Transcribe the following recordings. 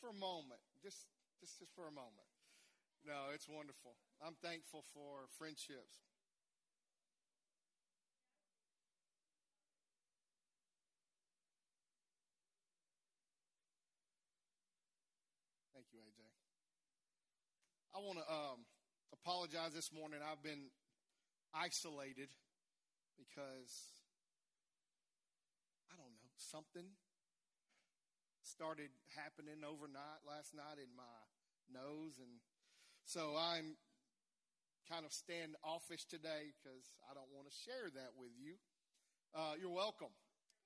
for a moment, just, just, just for a moment. No, it's wonderful. I'm thankful for friendships. Thank you, AJ. I want to um, apologize this morning. I've been isolated because I don't know something started happening overnight last night in my nose, and so I'm kind of standoffish today because I don't want to share that with you. Uh, you're welcome.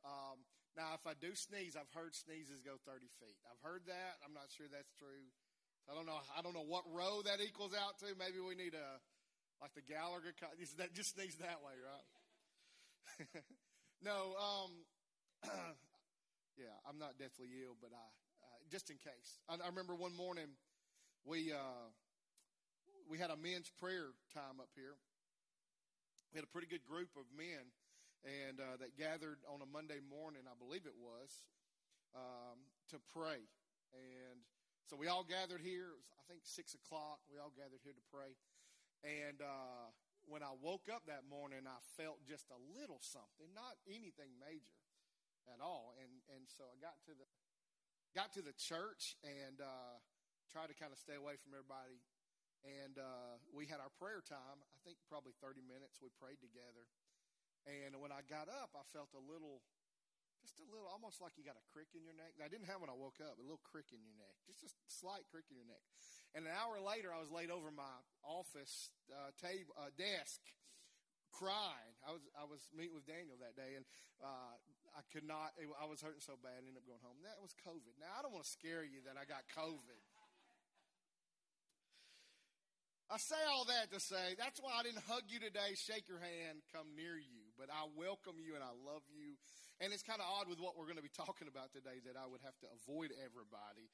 Um, now, if I do sneeze, I've heard sneezes go 30 feet. I've heard that. I'm not sure that's true. I don't know. I don't know what row that equals out to. Maybe we need a like the Gallagher. Is that just sneeze that way, right? no. Um, yeah, I'm not deathly ill, but I uh, just in case. I, I, remember one morning we uh, we had a men's prayer time up here. We had a pretty good group of men, and uh, that gathered on a Monday morning, I believe it was, um, to pray. And so we all gathered here. It was, I think, six o'clock. We all gathered here to pray. And uh, when I woke up that morning, I felt just a little something, not anything major at all. And and so I got to the got to the church and uh, tried to kind of stay away from everybody. And uh, we had our prayer time. I think probably thirty minutes. We prayed together. And when I got up, I felt a little, just a little, almost like you got a crick in your neck. I didn't have when I woke up, a little crick in your neck, just a slight crick in your neck. And an hour later, I was laid over my office uh, table uh, desk, crying. I was I was meeting with Daniel that day, and uh, I could not. I was hurting so bad. I ended up going home. That was COVID. Now I don't want to scare you that I got COVID. I say all that to say that's why I didn't hug you today, shake your hand, come near you. But I welcome you and I love you. And it's kind of odd with what we're going to be talking about today that I would have to avoid everybody.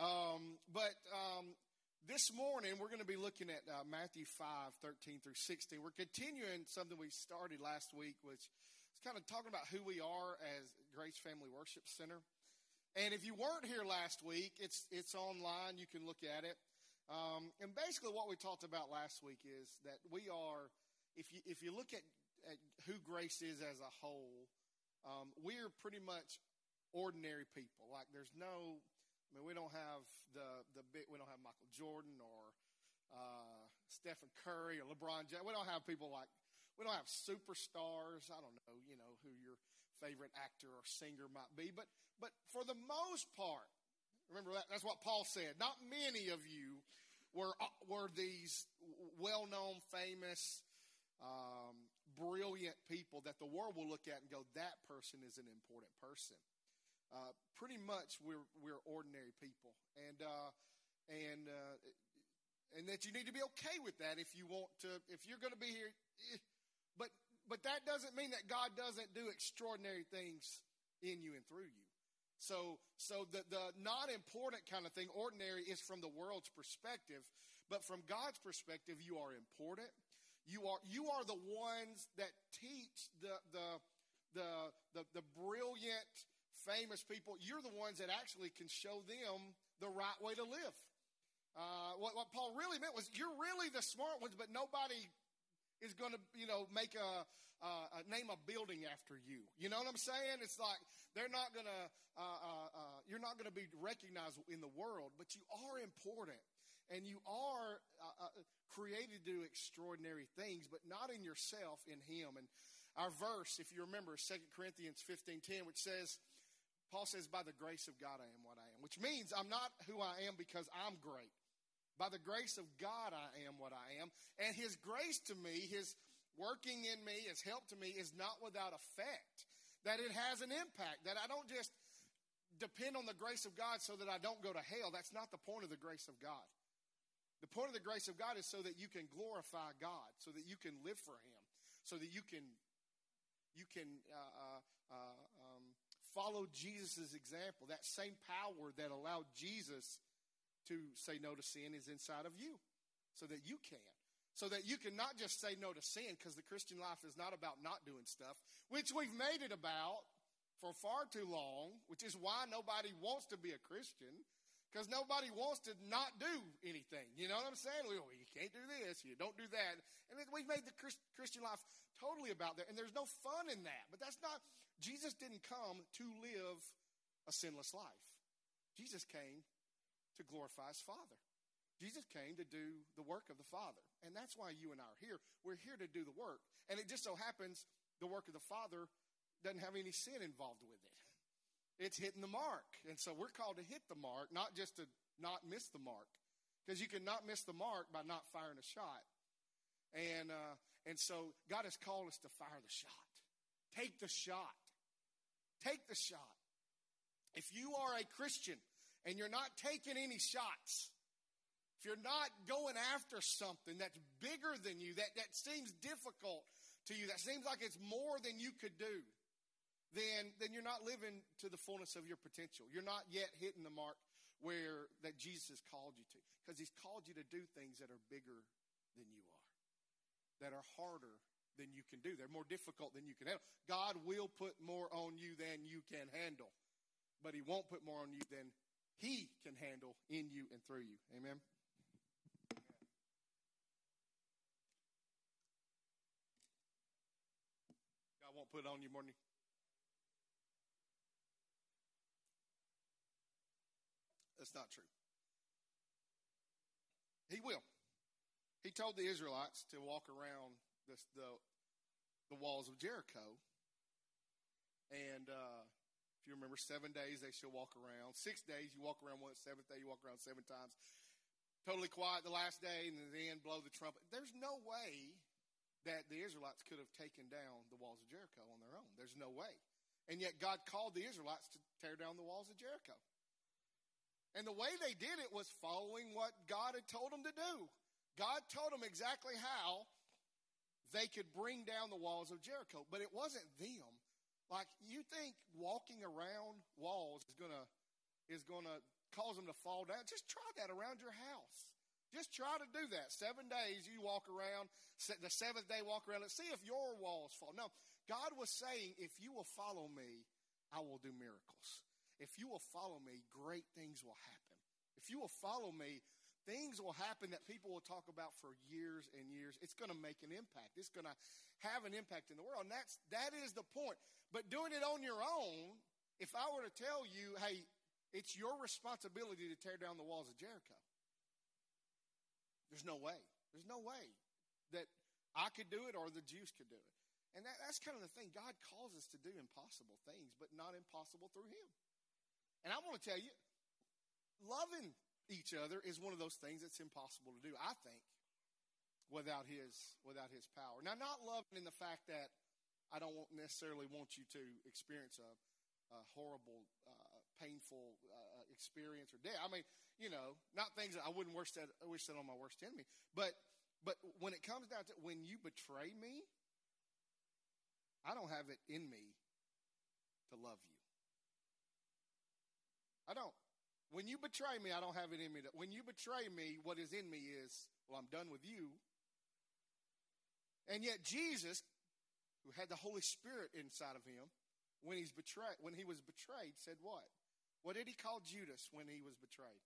Um, but um, this morning we're going to be looking at uh, Matthew 5, 13 through 16. We're continuing something we started last week, which is kind of talking about who we are as Grace Family Worship Center. And if you weren't here last week, it's it's online. You can look at it. Um, and basically, what we talked about last week is that we are, if you if you look at, at who grace is as a whole, um, we are pretty much ordinary people. Like there's no, I mean, we don't have the the big, we don't have Michael Jordan or uh, Stephen Curry or LeBron James. We don't have people like we don't have superstars. I don't know, you know, who your favorite actor or singer might be, but but for the most part, Remember that? That's what Paul said. Not many of you were, uh, were these well known, famous, um, brilliant people that the world will look at and go, that person is an important person. Uh, pretty much, we're, we're ordinary people. And, uh, and, uh, and that you need to be okay with that if you want to, if you're going to be here. Eh, but, but that doesn't mean that God doesn't do extraordinary things in you and through you. So, so the, the not important kind of thing, ordinary, is from the world's perspective. But from God's perspective, you are important. You are, you are the ones that teach the, the, the, the, the famous people. You're the ones that actually can show them the right way to live. Uh, what, what Paul really meant was you're really the smart ones, but nobody is going to, you know, make a, uh, name a building after you. You know what I'm saying? It's like they're not going to, uh, uh, uh, you're not going to be recognized in the world, but you are important. And you are uh, uh, created to do extraordinary things, but not in yourself, in Him. And our verse, if you remember, Second Corinthians 15:10, which says, Paul says, By the grace of God, I am what I am, which means I'm not who I am because I'm great. By the grace of God, I am what I am. And His grace to me, His working in me, His help to me, is not without effect. That it has an impact. That I don't just depend on the grace of God so that I don't go to hell. That's not the point of the grace of God. The point of the grace of God is so that you can glorify God, so that you can live for Him, so that you can you can uh, uh, follow Jesus' example. That same power that allowed Jesus to say no to sin is inside of you so that you can. So that you can not just say no to sin, because the Christian life is not about not doing stuff, which we've made it about for far too long, which is why nobody wants to be a Christian, because nobody wants to not do anything. You know what I'm saying? Well, you can't do this, you don't do that. And we've made the Christian life totally about that, and there's no fun in that. But that's not, Jesus didn't come to live a sinless life. Jesus came to glorify his Father. Jesus came to do the work of the Father. And that's why you and I are here. We're here to do the work. And it just so happens the work of the Father doesn't have any sin involved with it it's hitting the mark. And so we're called to hit the mark, not just to not miss the mark. Because you can not miss the mark by not firing a shot. And, uh, and so God has called us to fire the shot. Take the shot. Take the shot. If you are a Christian and you're not taking any shots, if you're not going after something that's bigger than you, that, that seems difficult to you, that seems like it's more than you could do, then, then you're not living to the fullness of your potential. You're not yet hitting the mark where that Jesus has called you to. Because he's called you to do things that are bigger than you that are harder than you can do. They're more difficult than you can handle. God will put more on you than you can handle, but he won't put more on you than he can handle in you and through you. Amen. God won't put on you more than That's not true. He will. He told the Israelites to walk around this, the, the walls of Jericho. And uh, if you remember, seven days they shall walk around. Six days you walk around once. Seventh day you walk around seven times. Totally quiet the last day, and then blow the trumpet. There's no way that the Israelites could have taken down the walls of Jericho on their own. There's no way. And yet God called the Israelites to tear down the walls of Jericho. And the way they did it was following what God had told them to do. God told them exactly how they could bring down the walls of Jericho, but it wasn't them. Like you think walking around walls is gonna is gonna cause them to fall down. Just try that around your house. Just try to do that. Seven days you walk around. The seventh day walk around. Let's see if your walls fall. No, God was saying, if you will follow me, I will do miracles. If you will follow me, great things will happen. If you will follow me, things will happen that people will talk about for years and years. It's going to make an impact. It's going to have an impact in the world. And that's, that is the point. But doing it on your own, if I were to tell you, hey, it's your responsibility to tear down the walls of Jericho, there's no way. There's no way that I could do it or the Jews could do it. And that, that's kind of the thing. God calls us to do impossible things, but not impossible through Him. And I want to tell you, loving each other is one of those things that's impossible to do, I think, without his without his power. Now, not loving in the fact that I don't necessarily want you to experience a, a horrible, uh, painful uh, experience or death. I mean, you know, not things that I wouldn't wish that I wish that on my worst enemy. But but when it comes down to when you betray me, I don't have it in me to love you. I don't. When you betray me, I don't have it in me. To, when you betray me, what is in me is, well, I'm done with you. And yet Jesus, who had the Holy Spirit inside of him, when he's betrayed, when he was betrayed, said what? What did he call Judas when he was betrayed?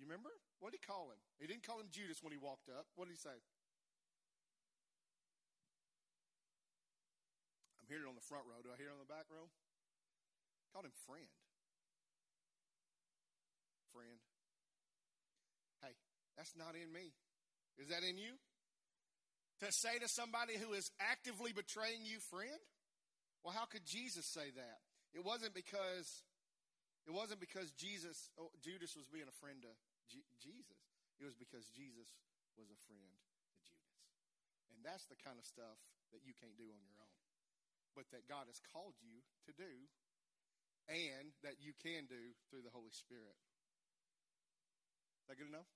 You remember? What did he call him? He didn't call him Judas when he walked up. What did he say? I'm hearing it on the front row. Do I hear it on the back row? Called him friend friend. Hey, that's not in me. Is that in you? To say to somebody who is actively betraying you, friend? Well, how could Jesus say that? It wasn't because it wasn't because Jesus oh, Judas was being a friend to G- Jesus. It was because Jesus was a friend to Judas. And that's the kind of stuff that you can't do on your own. But that God has called you to do and that you can do through the Holy Spirit that good enough?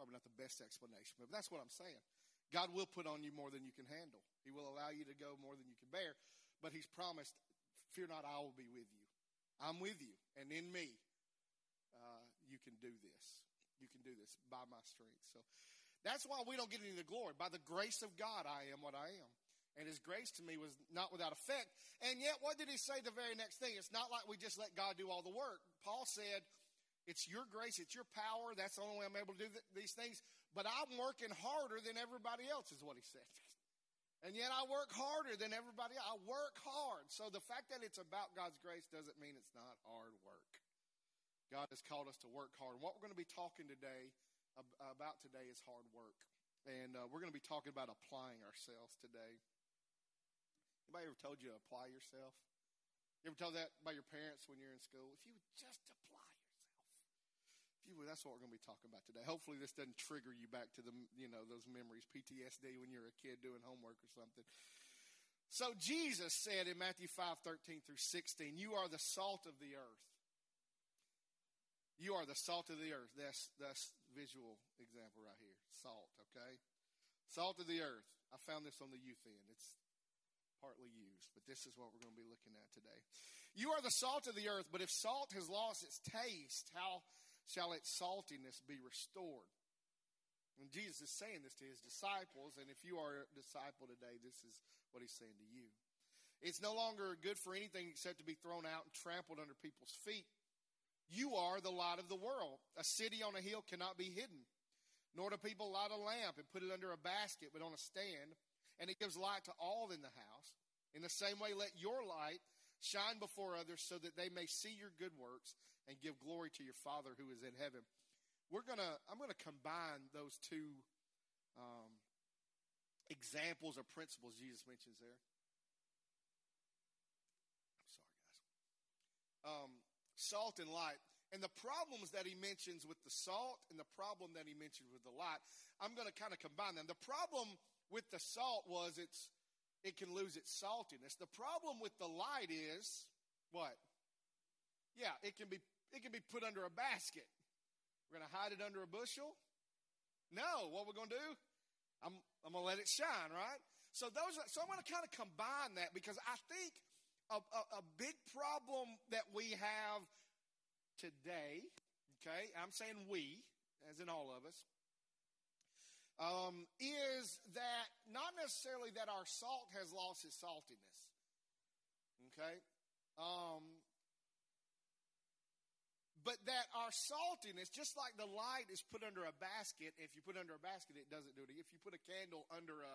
Probably not the best explanation, but that's what I'm saying. God will put on you more than you can handle. He will allow you to go more than you can bear, but He's promised, "Fear not, I will be with you. I'm with you, and in me, uh, you can do this. You can do this by my strength." So that's why we don't get any of the glory. By the grace of God, I am what I am. And his grace to me was not without effect. And yet, what did he say the very next thing? It's not like we just let God do all the work. Paul said, It's your grace, it's your power. That's the only way I'm able to do th- these things. But I'm working harder than everybody else, is what he said. And yet I work harder than everybody. I work hard. So the fact that it's about God's grace doesn't mean it's not hard work. God has called us to work hard. And what we're going to be talking today about today is hard work. And uh, we're going to be talking about applying ourselves today. Anybody ever told you to apply yourself? You ever told that by your parents when you're in school? If you would just you that's what we're going to be talking about today. Hopefully, this doesn't trigger you back to the, you know, those memories, PTSD when you're a kid doing homework or something. So Jesus said in Matthew 5, 13 through 16, you are the salt of the earth. You are the salt of the earth. That's, that's visual example right here. Salt, okay? Salt of the earth. I found this on the youth end. It's partly used, but this is what we're going to be looking at today. You are the salt of the earth, but if salt has lost its taste, how shall its saltiness be restored. And Jesus is saying this to his disciples, and if you are a disciple today, this is what he's saying to you. It's no longer good for anything except to be thrown out and trampled under people's feet. You are the light of the world. A city on a hill cannot be hidden. Nor do people light a lamp and put it under a basket, but on a stand, and it gives light to all in the house. In the same way, let your light shine before others so that they may see your good works and give glory to your Father who is in heaven. We're gonna, I'm gonna combine those two um, examples or principles Jesus mentions there. I'm sorry, guys. Um, salt and light. And the problems that he mentions with the salt and the problem that he mentioned with the light, I'm going to kind of combine them. The problem with the salt was it's it can lose its saltiness. The problem with the light is what? Yeah, it can be it can be put under a basket. We're going to hide it under a bushel? No. What we're going to do? I'm, I'm going to let it shine, right? So those so I'm going to kind of combine that because I think a, a, a big problem that we have today, okay, I'm saying we, as in all of us, um, is that not necessarily that our salt has lost its saltiness. Okay? Um, but that our saltiness, just like the light is put under a basket, if you put under a basket, it doesn't do it. If you put a candle under a,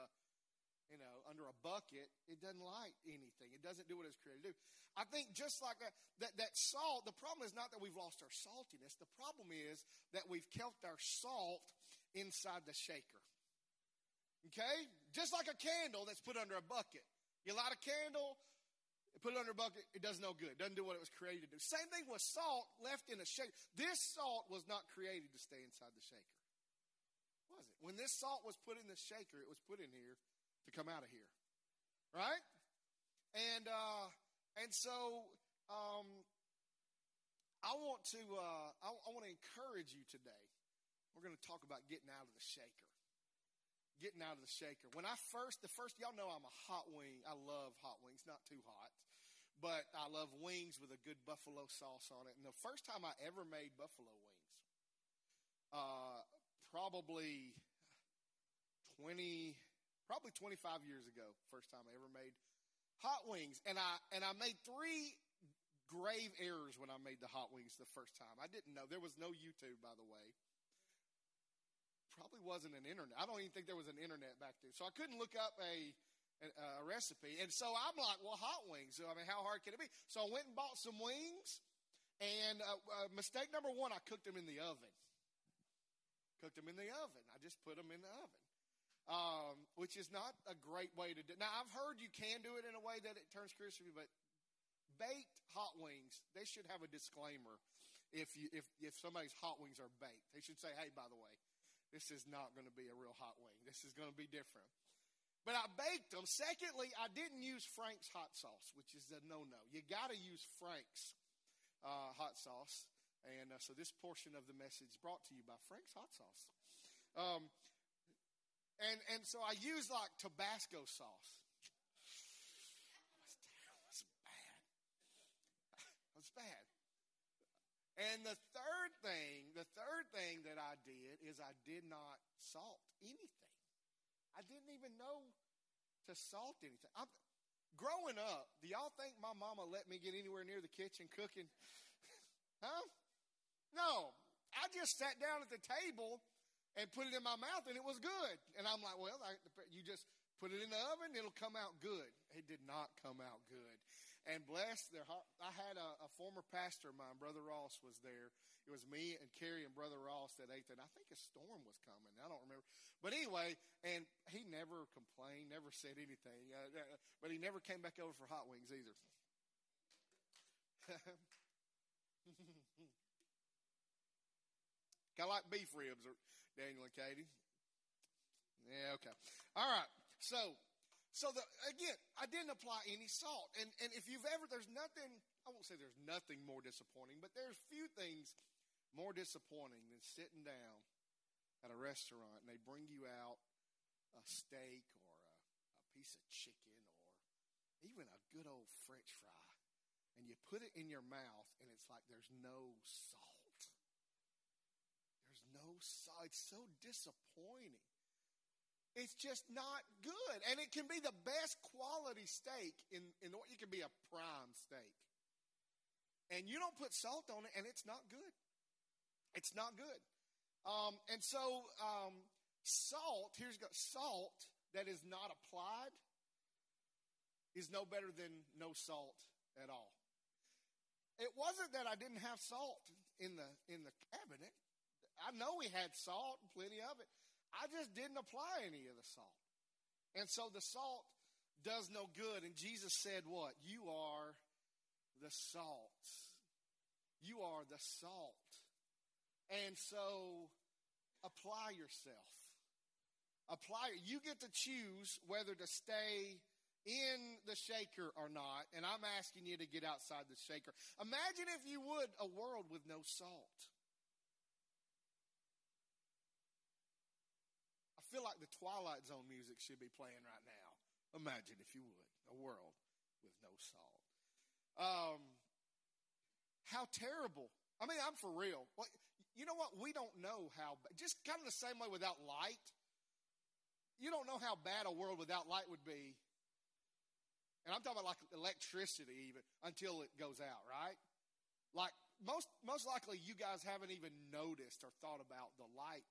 you know, under a bucket, it doesn't light anything. It doesn't do what it's created to do. I think just like that, that, that salt, the problem is not that we've lost our saltiness. The problem is that we've kept our salt inside the shaker. Okay? Just like a candle that's put under a bucket. You light a candle, put it under a bucket, it does no good. It doesn't do what it was created to do. Same thing with salt left in a shaker. This salt was not created to stay inside the shaker. Was it? When this salt was put in the shaker, it was put in here to come out of here. Right? And uh and so um I want to uh I, I want to encourage you today. We're going to talk about getting out of the shaker getting out of the shaker. When I first, the first, y'all know I'm a hot wing. I love hot wings, not too hot but I love wings with a good buffalo sauce on it. And the first time I ever made buffalo wings, uh, probably 20, probably 25 years ago, first time I ever made hot wings. And I, and I made three grave errors when I made the hot wings the first time. I didn't know. There was no YouTube, by the way. Probably wasn't an internet. I don't even think there was an internet back then. So I couldn't look up a, a recipe. And so I'm like, well, hot wings. I mean, how hard can it be? So I went and bought some wings. And uh, uh, mistake number one, I cooked them in the oven. Cooked them in the oven. I just put them in the oven, um, which is not a great way to do. Now I've heard you can do it in a way that it turns crispy, but baked hot wings, they should have a disclaimer. If you if if somebody's hot wings are baked, they should say, "Hey, by the way, this is not going to be a real hot wing. This is going to be different." But I baked them. Secondly, I didn't use Frank's hot sauce, which is a no no. You got to use Frank's uh, hot sauce. And uh, so this portion of the message brought to you by Frank's hot sauce. Um, and, and so I used like Tabasco sauce. That was bad. Was bad. And the third thing, the third thing that I did is I did not salt anything. I didn't even know to salt anything. I'm, growing up, do y'all think my mama let me get anywhere near the kitchen cooking? huh? No. I just sat down at the table and put it in my mouth and it was good. And I'm like, well, I, you just put it in the oven, it'll come out good. It did not come out good. And bless their heart. I had a, a former pastor of mine, Brother Ross, was there. It was me and Carrie and Brother Ross that ate that. I think a storm was coming. I don't remember. But anyway, and he never complained, never said anything. Uh, uh but he never came back over for hot wings either. kind of like beef ribs, Daniel and Katie. Yeah, okay. All right. So, so the, again, I didn't apply any salt. And, and if you've ever, there's nothing, I won't say there's nothing more disappointing, but there's few things more disappointing than sitting down at a restaurant and they bring you out a steak or a, a piece of chicken or even a good old french fry and you put it in your mouth and it's like there's no salt. Salt. It's so disappointing. It's just not good. And it can be the best quality steak in, in it can be a prime steak. And you don't put salt on it and it's not good. It's not good. Um, and so, um, salt, here's go, salt that is not applied is no better than no salt at all. It wasn't that I didn't have salt in the in the cabinet. I know we had salt and plenty of it. I just didn't apply any of the salt. And so the salt does no good. And Jesus said, What? You are the salt. You are the salt. And so apply yourself. Apply you get to choose whether to stay in the shaker or not, and I'm asking you to get outside the shaker. Imagine, if you would, a world with no salt. Feel like the Twilight Zone music should be playing right now. Imagine, if you would, a world with no salt. Um, how terrible. I mean, I'm for real. You know what? We don't know how, just kind of the same way without light. You don't know how bad a world without light would be and I'm talking about like electricity even until it goes out, right? Like most most likely you guys haven't even noticed or thought about the light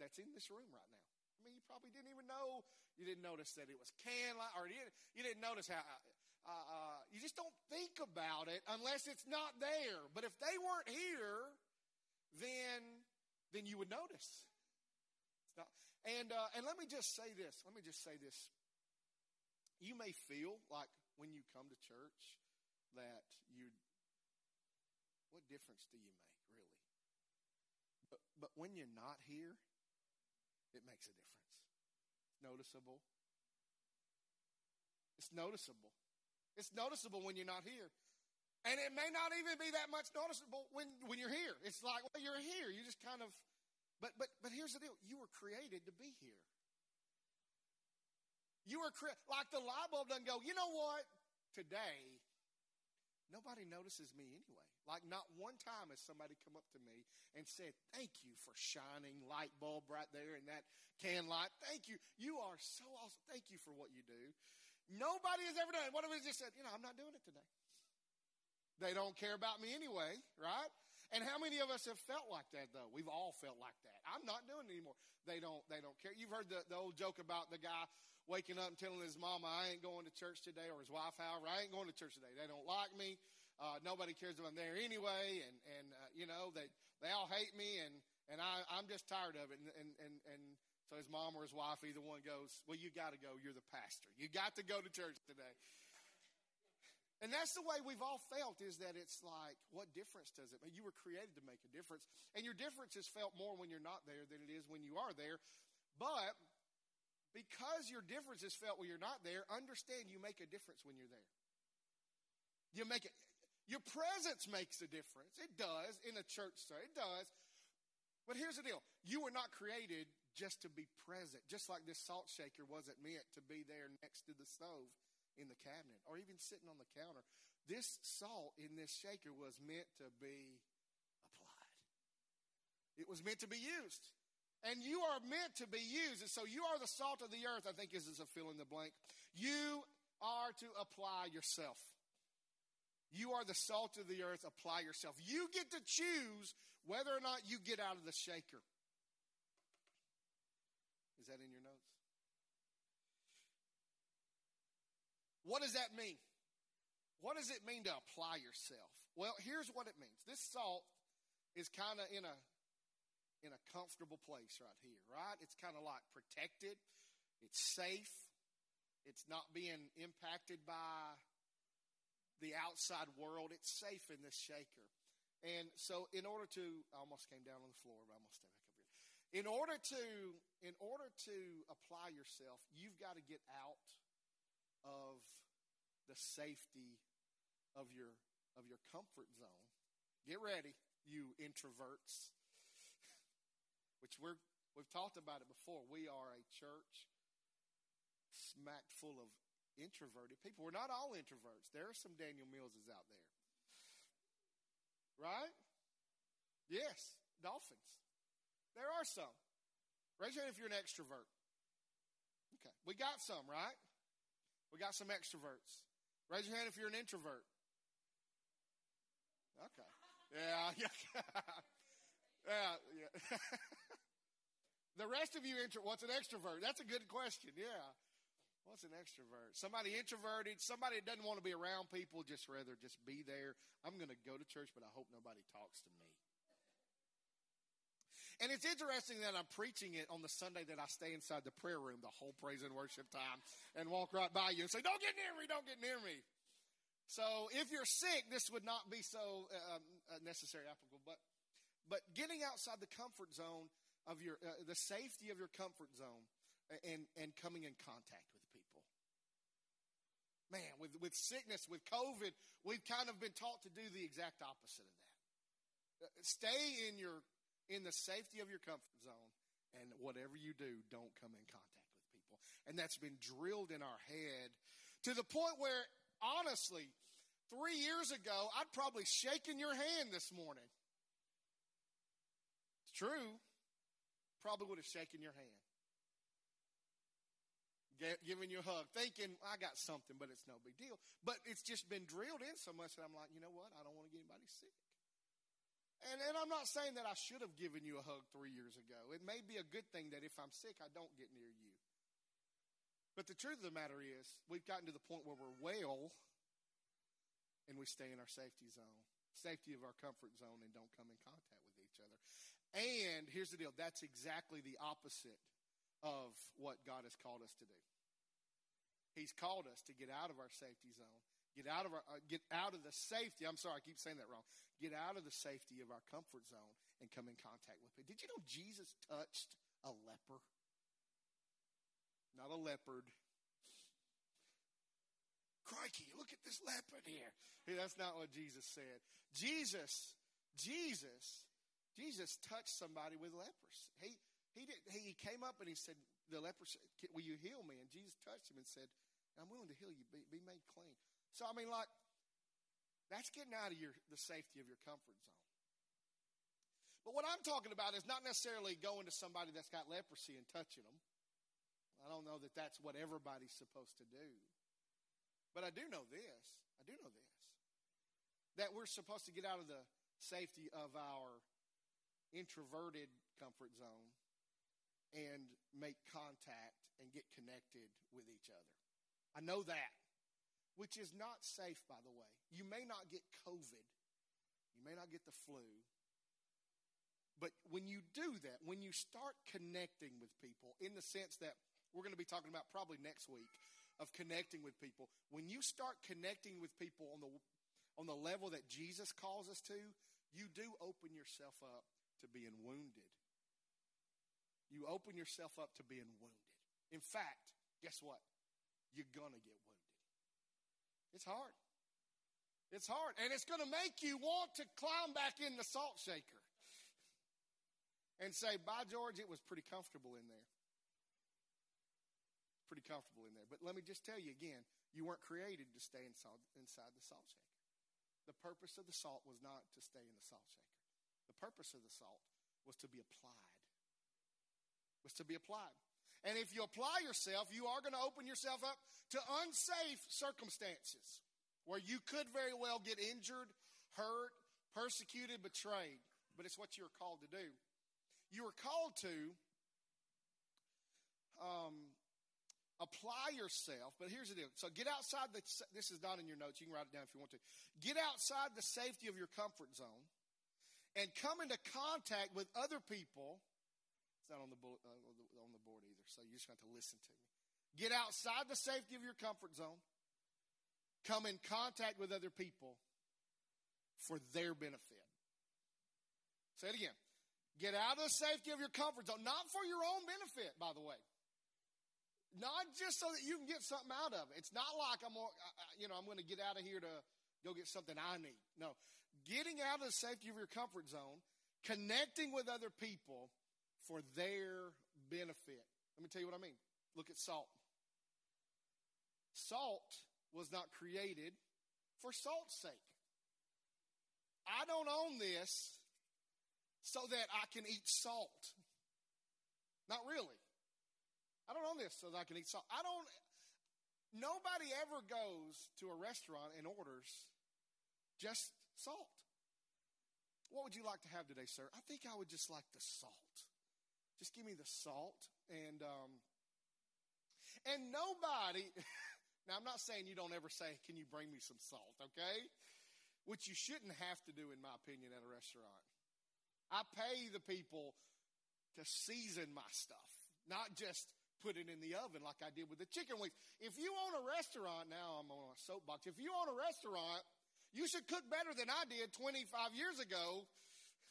that's in this room right now. I mean, you probably didn't even know. You didn't notice that it was can light, or you didn't, you didn't notice how. Uh, uh, you just don't think about it unless it's not there. But if they weren't here, then then you would notice. Not, and uh, and let me just say this. Let me just say this you may feel like when you come to church that you, what difference do you make, really? But, but when you're not here, it makes a difference. It's noticeable. It's noticeable. It's noticeable when you're not here. And it may not even be that much noticeable when, when you're here. It's like, well, you're here. You just kind of, but, but, but here's the deal. You were created to be here. You were like the light bulb doesn't go, you know what? Today, nobody notices me anyway. Like not one time has somebody come up to me and said, thank you for shining light bulb right there in that can light. Thank you. You are so awesome. Thank you for what you do. Nobody has ever done it. What have we just said? You know, I'm not doing it today. They don't care about me anyway, right? And how many of us have felt like that though? We've all felt like that. I'm not doing it anymore. They don't they don't care. You've heard the, the old joke about the guy waking up and telling his mama, I ain't going to church today, or his wife, however, I ain't going to church today. They don't like me. Uh, nobody cares if I'm there anyway. And, and uh, you know, they, they all hate me, and, and I, I'm just tired of it. And, and, and, and so his mom or his wife, either one goes, Well, you got to go. You're the pastor. You got to go to church today. And that's the way we've all felt is that it's like, what difference does it make? You were created to make a difference. And your difference is felt more when you're not there than it is when you are there. But because your difference is felt when you're not there, understand you make a difference when you're there. You make it. Your presence makes a difference. It does in a church service. It does. But here's the deal. You were not created just to be present. Just like this salt shaker wasn't meant to be there next to the stove in the cabinet or even sitting on the counter. This salt in this shaker was meant to be applied. It was meant to be used. And you are meant to be used. And so you are the salt of the earth, I think is a fill in the blank. You are to apply yourself. You are the salt of the earth. Apply yourself. You get to choose whether or not you get out of the shaker. Is that in your notes? What does that mean? What does it mean to apply yourself? Well, here's what it means. This salt is kind of in a in a comfortable place right here, right? It's kind of like protected. It's safe. It's not being impacted by the outside world. It's safe in this shaker. And so in order to I almost came down on the floor, but I almost stay back up here. In order to in order to apply yourself, you've got to get out of the safety of your of your comfort zone. Get ready, you introverts. Which we're we've talked about it before. We are a church smacked full of introverted people. We're not all introverts. There are some Daniel Millses out there. Right? Yes, dolphins. There are some. Raise your hand if you're an extrovert. Okay. We got some, right? We got some extroverts. Raise your hand if you're an introvert. Okay. Yeah, yeah. yeah, yeah. the rest of you, intro- what's an extrovert? That's a good question. Yeah. What's an extrovert? Somebody introverted, somebody that doesn't want to be around people, just rather just be there. I'm going to go to church, but I hope nobody talks to me. And it's interesting that I'm preaching it on the Sunday that I stay inside the prayer room the whole praise and worship time and walk right by you and say, Don't get near me, don't get near me. So if you're sick, this would not be so uh, um, uh, necessary applicable. But, but getting outside the comfort zone of your, uh, the safety of your comfort zone and, and coming in contact with. Man, with, with sickness, with COVID, we've kind of been taught to do the exact opposite of that. Uh, stay in your in the safety of your comfort zone, and whatever you do, don't come in contact with people. And that's been drilled in our head to the point where, honestly, three years ago, I'd probably shaken your hand this morning. It's true. Probably would have shaken your hand. Giving you a hug, thinking, I got something, but it's no big deal. But it's just been drilled in so much that I'm like, you know what? I don't want to get anybody sick. And, and I'm not saying that I should have given you a hug three years ago. It may be a good thing that if I'm sick, I don't get near you. But the truth of the matter is, we've gotten to the point where we're well and we stay in our safety zone, safety of our comfort zone, and don't come in contact with each other. And here's the deal that's exactly the opposite of what God has called us to do. He's called us to get out of our safety zone Get out of our, uh, get out of the safety. I'm sorry, I keep saying that wrong. Get out of the safety of our comfort zone and come in contact with people. Did you know Jesus touched a leper? Not a leopard. Crikey, look at this leopard here. Hey, that's not what Jesus said. Jesus, Jesus, Jesus touched somebody with leprosy. He, he, did, he came up and he said, the leper said, will you heal me? And Jesus touched him and said, I'm willing to heal you. Be, be made clean. So, I mean, like, that's getting out of your, the safety of your comfort zone. But what I'm talking about is not necessarily going to somebody that's got leprosy and touching them. I don't know that that's what everybody's supposed to do. But I do know this. I do know this. That we're supposed to get out of the safety of our introverted comfort zone and make contact and get connected with each other. I know that which is not safe, by the way. You may not get COVID, you may not get the flu. But when you do that, when you start connecting with people, in the sense that we're going to be talking about probably next week of connecting with people, when you start connecting with people on the on the level that Jesus calls us to, you do open yourself up to being wounded. You open yourself up to being wounded. In fact, guess what? You're going to get wounded. It's hard. It's hard. And it's going to make you want to climb back in the salt shaker and say, by George, it was pretty comfortable in there. Pretty comfortable in there. But let me just tell you again you weren't created to stay inside, inside the salt shaker. The purpose of the salt was not to stay in the salt shaker. The purpose of the salt was to be applied. Was to be applied. And if you apply yourself, you are going to open yourself up to unsafe circumstances. where you could very well get injured, hurt, persecuted, betrayed, but it's what you're called to do. You are called to um, apply yourself, but here's the deal. So get outside the, this is not in your notes. You can write it down if you want to. Get outside the safety of your comfort zone and come into contact with other people. Not on the, uh, on the board either, so you just have to listen to me. Get outside the safety of your comfort zone. Come in contact with other people for their benefit. Say it again. Get out of the safety of your comfort zone, not for your own benefit, by the way. Not just so that you can get something out of it. It's not like I'm, you know, I'm going to get out of here to go get something I need. No, getting out of the safety of your comfort zone, connecting with other people for their benefit. Let me tell you what I mean. Look at salt. Salt was not created for salt's sake. I don't own this so that I can eat salt. Not really. I don't own this so that I can eat salt. I don't, nobody ever goes to a restaurant and orders just salt. What would you like to have today, sir? I think I would just like the salt. Just give me the salt and um, and nobody Now, I'm not saying you don't ever say, Can you bring me some salt, okay? Which you shouldn't have to do, in my opinion, at a restaurant. I pay the people to season my stuff, not just put it in the oven like I did with the chicken wings. If you own a restaurant, now I'm on a soapbox. If you own a restaurant, you should cook better than I did 25 years ago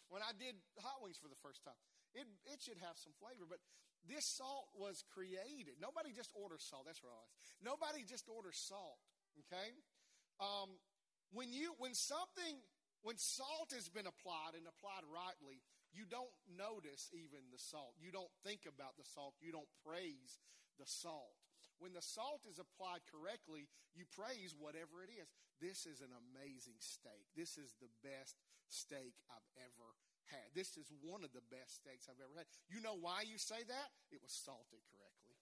when I did hot wings for the first time. It, it should have some flavor, but this salt was created. Nobody just orders salt. That's right. Nobody just orders salt. Okay? Um, when you when something when salt has been applied and applied rightly, you don't notice even the salt. You don't think about the salt. You don't praise the salt. When the salt is applied correctly, you praise whatever it is. This is an amazing steak. This is the best steak I've ever had. This is one of the best steaks I've ever had. You know why you say that? It was salted correctly.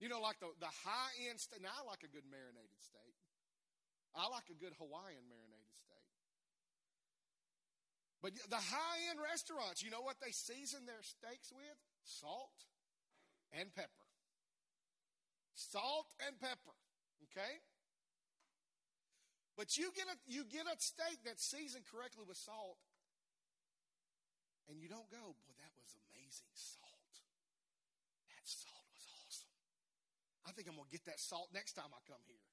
You know, like the, the high end steak. Now, I like a good marinated steak. I like a good Hawaiian marinated steak. But the high end restaurants, you know what they season their steaks with? Salt and pepper. Salt and pepper. Okay? But you get a you get a steak that's seasoned correctly with salt, and you don't go, boy, that was amazing salt. That salt was awesome. I think I'm going to get that salt next time I come here.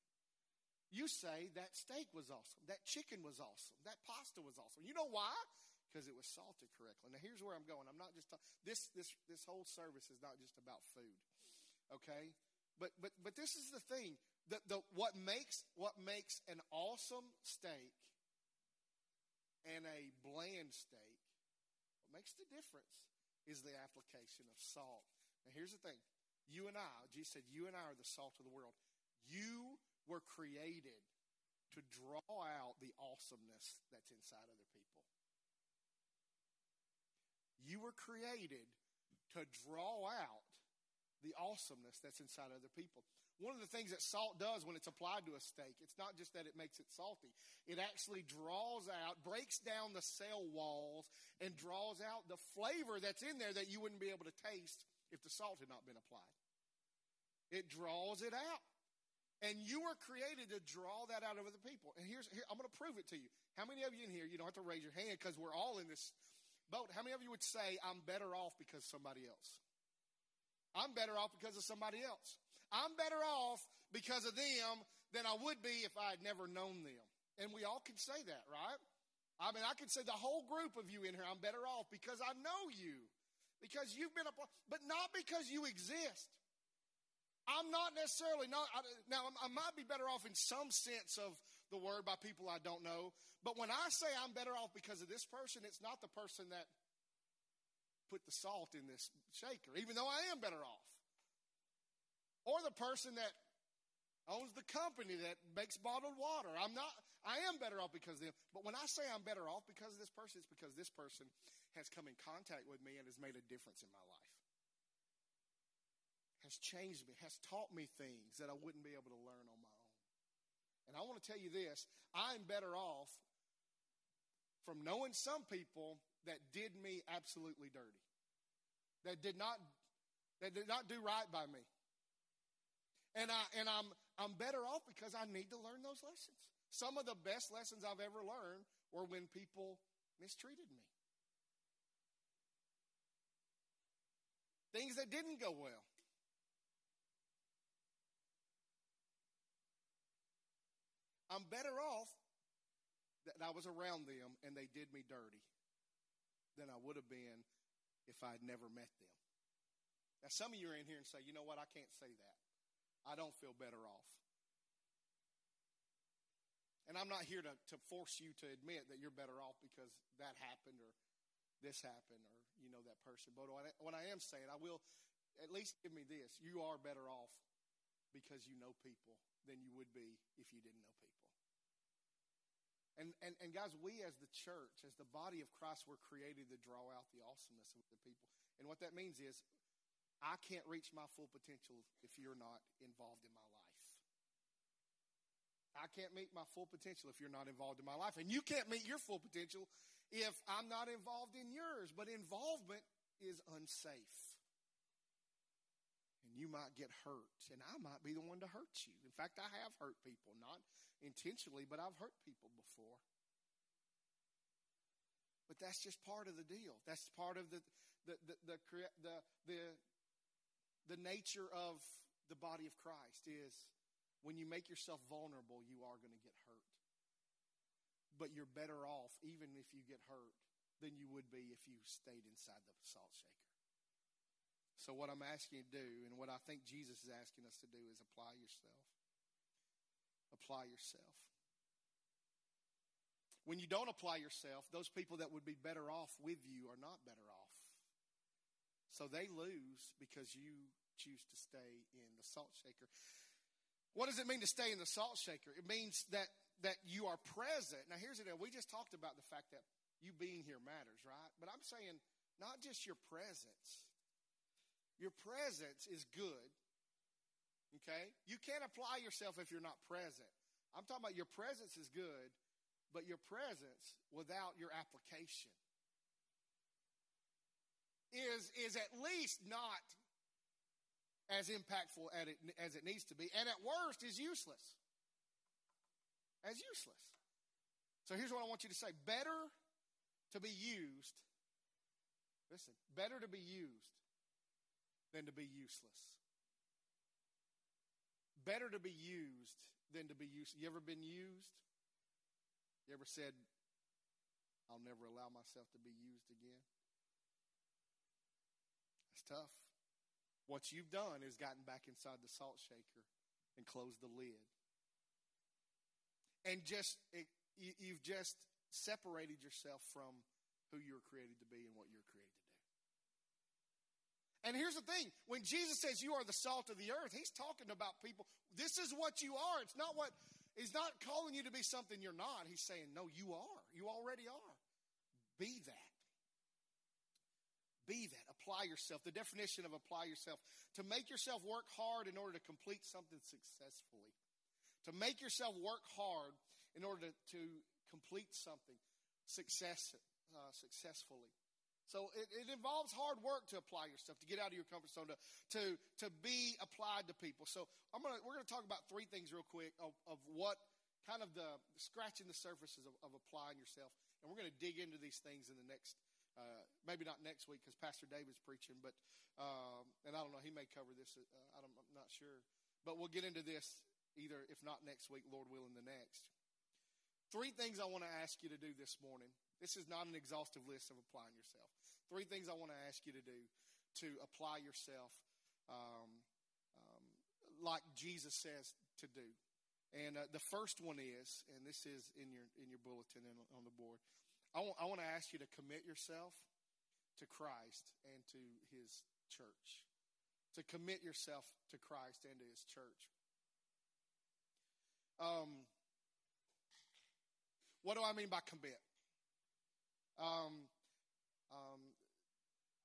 You say that steak was awesome. That chicken was awesome. That pasta was awesome. You know why? Because it was salted correctly. Now here's where I'm going. I'm not just this this this whole service is not just about food. Okay? But but but this is the thing. The, the what makes what makes an awesome steak and a bland steak makes the difference is the application of salt. Now, here's the thing you and I, Jesus said, you and I are the salt of the world. You were created to draw out the awesomeness that's inside other people. You were created to draw out the awesomeness that's inside other people. One of the things that salt does when it's applied to a steak, it's not just that it makes it salty. It actually draws out, breaks down the cell walls, and draws out the flavor that's in there that you wouldn't be able to taste if the salt had not been applied. It draws it out. And you were created to draw that out of other people. And here's, here, I'm going to prove it to you. How many of you in here, you don't have to raise your hand because we're all in this boat. How many of you would say, I'm better off because somebody else? I'm better off because of somebody else. I'm better off because of them than I would be if I had never known them. And we all can say that, right? I mean, I can say the whole group of you in here, I'm better off because I know you. Because you've been a part, but not because you exist. I'm not necessarily not, I, now I might be better off in some sense of the word by people I don't know, but when I say I'm better off because of this person, it's not the person that put the salt in this shaker, even though I am better off or the person that owns the company that makes bottled water. I'm not, I am better off because of them. But when I say I'm better off because of this person, it's because this person has come in contact with me and has made a difference in my life. Has changed me, has taught me things that I wouldn't be able to learn on my own. And I want to tell you this I'm better off from knowing some people that did me absolutely dirty, that did not, that did not do right by me. And, I, and I'm, I'm better off because I need to learn those lessons. Some of the best lessons I've ever learned were when people mistreated me. Things that didn't go well. I'm better off that I was around them and they did me dirty than I would have been if I had never met them. Now, some of you are in here and say, you know what, I can't say that. I don't feel better off. And I'm not here to, to force you to admit that you're better off because that happened or this happened or you know that person. But what I, I am saying, I will at least give me this. You are better off because you know people than you would be if you didn't know people. And, and, and guys, we as the church, as the body of Christ, we're created to draw out the awesomeness of the people. And what that means is, I can't reach my full potential if you're not involved in my life. I can't meet my full potential if you're not involved in my life. And you can't meet your full potential if I'm not involved in yours. But involvement is unsafe. You might get hurt, and I might be the one to hurt you. In fact, I have hurt people, not intentionally, but I've hurt people before. But that's just part of the deal. That's part of the the the the the, the, the nature of the body of Christ is when you make yourself vulnerable, you are going to get hurt. But you're better off, even if you get hurt, than you would be if you stayed inside the salt shaker. So, what I'm asking you to do, and what I think Jesus is asking us to do, is apply yourself. Apply yourself. When you don't apply yourself, those people that would be better off with you are not better off. So they lose because you choose to stay in the salt shaker. What does it mean to stay in the salt shaker? It means that that you are present. Now here's the deal. We just talked about the fact that you being here matters, right? But I'm saying not just your presence. Your presence is good. Okay? You can't apply yourself if you're not present. I'm talking about your presence is good, but your presence without your application is is at least not as impactful as it, as it needs to be, and at worst is useless. As useless. So here's what I want you to say better to be used, listen, better to be used than to be useless. Better to be used than to be used. You ever been used? You ever said, I'll never allow myself to be used again? It's tough. What you've done is gotten back inside the salt shaker and closed the lid. And just, it, you, you've just separated yourself from who you were created to be and what you're created to do. And here's the thing when Jesus says you are the salt of the earth, he's talking about people. This is what you are. It's not what, he's not calling you to be something you're not. He's saying, no, you are. You already are. Be that. Be that. Apply yourself. The definition of apply yourself to make yourself work hard in order to complete something successfully. To make yourself work hard in order to, to complete something success, uh, successfully. So it, it, involves hard work to apply yourself, to get out of your comfort zone, to, to, to be applied to people. So I'm gonna, we're going to talk about three things real quick of, of what kind of the scratching the surfaces of, of applying yourself. And we're going to dig into these things in the next uh, maybe not next week because Pastor David's preaching, but um, and I don't know, he may cover this. Uh, I am not sure, but we'll get into this either if not next week, Lord willing, the next. Three things I want to ask you to do this morning. This is not an exhaustive list of applying yourself. Three things I want to ask you to do to apply yourself um, um, like Jesus says to do. And uh, the first one is, and this is in your in your bulletin and on the board. I want, I want to ask you to commit yourself to Christ and to his church. To commit yourself to Christ and to his church. Um, what do I mean by commit? Um, um,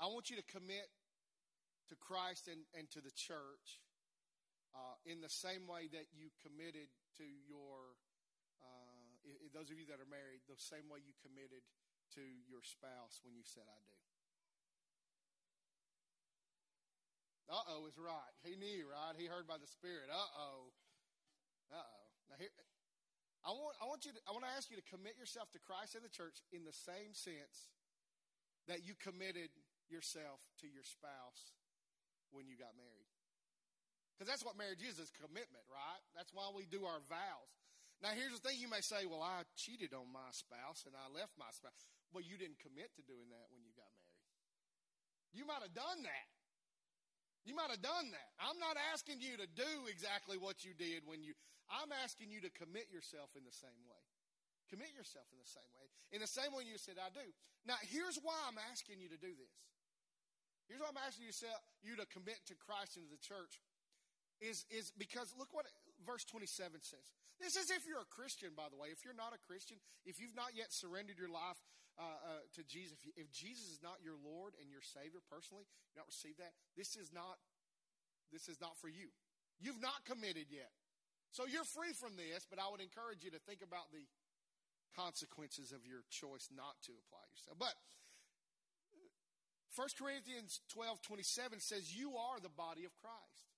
I want you to commit to Christ and, and to the church uh, in the same way that you committed to your, uh, those of you that are married, the same way you committed to your spouse when you said, I do. Uh oh is right. He knew, right? He heard by the Spirit. Uh oh. Uh oh. Now here, I want, I want you to, I want to ask you to commit yourself to Christ and the church in the same sense that you committed yourself to your spouse when you got married. Because that's what marriage is, is commitment, right? That's why we do our vows. Now, here's the thing you may say, well, I cheated on my spouse and I left my spouse. Well, you didn't commit to doing that when you got married. You might have done that. You might have done that. I'm not asking you to do exactly what you did when you, I'm asking you to commit yourself in the same way. Commit yourself in the same way. In the same way you said, I do. Now, here's why I'm asking you to do this. Here's why I'm asking you to, commit to Christ and to the church. Is, is because look what verse 27 says. This is if you're a Christian, by the way. If you're not a Christian, if you've not yet surrendered your life uh, uh, to Jesus, if, if, Jesus is not your Lord and your Savior personally, you not receive that. This is not. This is not for you. You've not committed yet, so you're free from this. But I would encourage you to think about the consequences of your choice not to apply yourself. But 1 Corinthians 12 27 says, You are the body of Christ.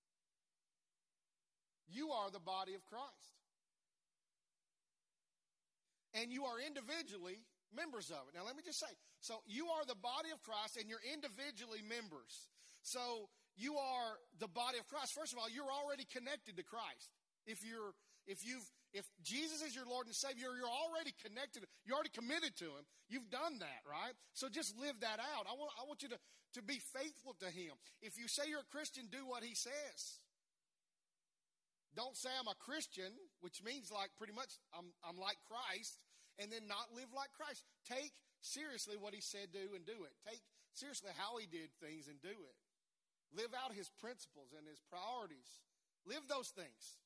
You are the body of Christ. And you are individually members of it. Now, let me just say so you are the body of Christ and you're individually members. So you are the body of Christ. First of all, you're already connected to Christ. If you're if you've if Jesus is your Lord and Savior, you're already connected, you're already committed to Him. You've done that, right? So just live that out. I want, I want you to, to be faithful to Him. If you say you're a Christian, do what He says. Don't say I'm a Christian, which means like pretty much I'm, I'm like Christ, and then not live like Christ. Take seriously what he said do and do it. Take seriously how he did things and do it. Live out his principles and his priorities. Live those things.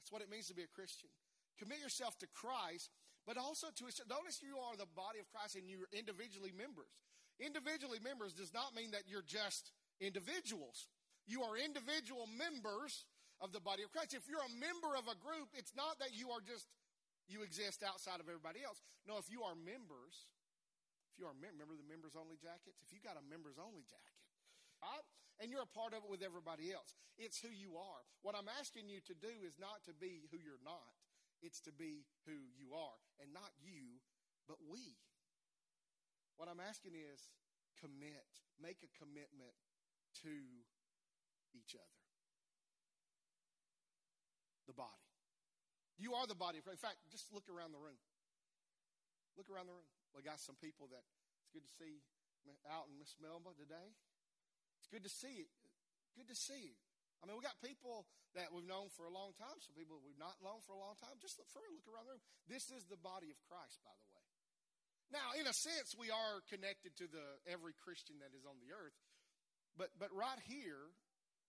That's what it means to be a Christian. Commit yourself to Christ, but also to notice you are the body of Christ and you're individually members. Individually members does not mean that you're just individuals. You are individual members of the body of Christ. If you're a member of a group, it's not that you are just you exist outside of everybody else. No, if you are members, if you are remember the members only jackets, if you got a members only jacket, right? And you're a part of it with everybody else. It's who you are. What I'm asking you to do is not to be who you're not. It's to be who you are. And not you, but we. What I'm asking is commit. Make a commitment to each other. The body. You are the body of Christ. In fact, just look around the room. Look around the room. We got some people that it's good to see out in Miss Melba today. It's good to see it. Good to see you. I mean, we got people that we've known for a long time, some people we've not known for a long time. Just look for look around the room. This is the body of Christ, by the way. Now, in a sense, we are connected to the every Christian that is on the earth. But but right here,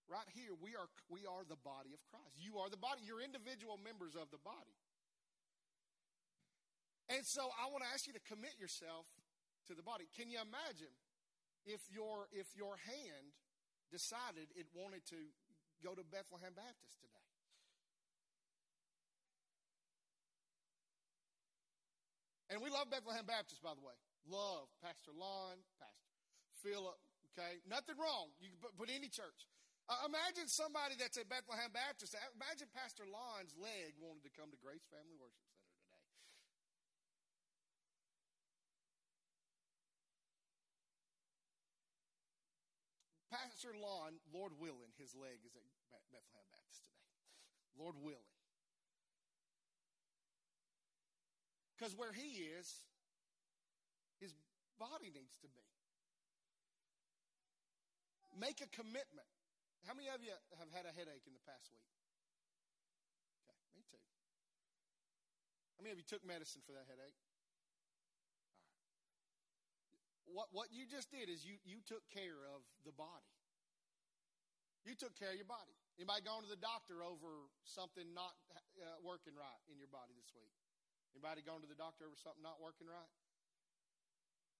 right here, we are, we are the body of Christ. You are the body. You're individual members of the body. And so I want to ask you to commit yourself to the body. Can you imagine if your, if your hand decided it wanted to go to Bethlehem Baptist today? And we love Bethlehem Baptist, by the way. Love Pastor Lon, Pastor Philip, okay? Nothing wrong. You can put any church. Uh, imagine somebody that's at Bethlehem Baptist. Imagine Pastor Lon's leg wanted to come to Grace Family Worship Center today. Pastor Lon, Lord willing, his leg is at Bethlehem Baptist today. Lord willing. Because where he is, his body needs to be. Make a commitment. How many of you have had a headache in the past week? Okay, me too. How many of you took medicine for that headache? All right. What, what you just did is you, you took care of the body. You took care of your body. Anybody gone to the doctor over something not uh, working right in your body this week? Anybody gone to the doctor over something not working right?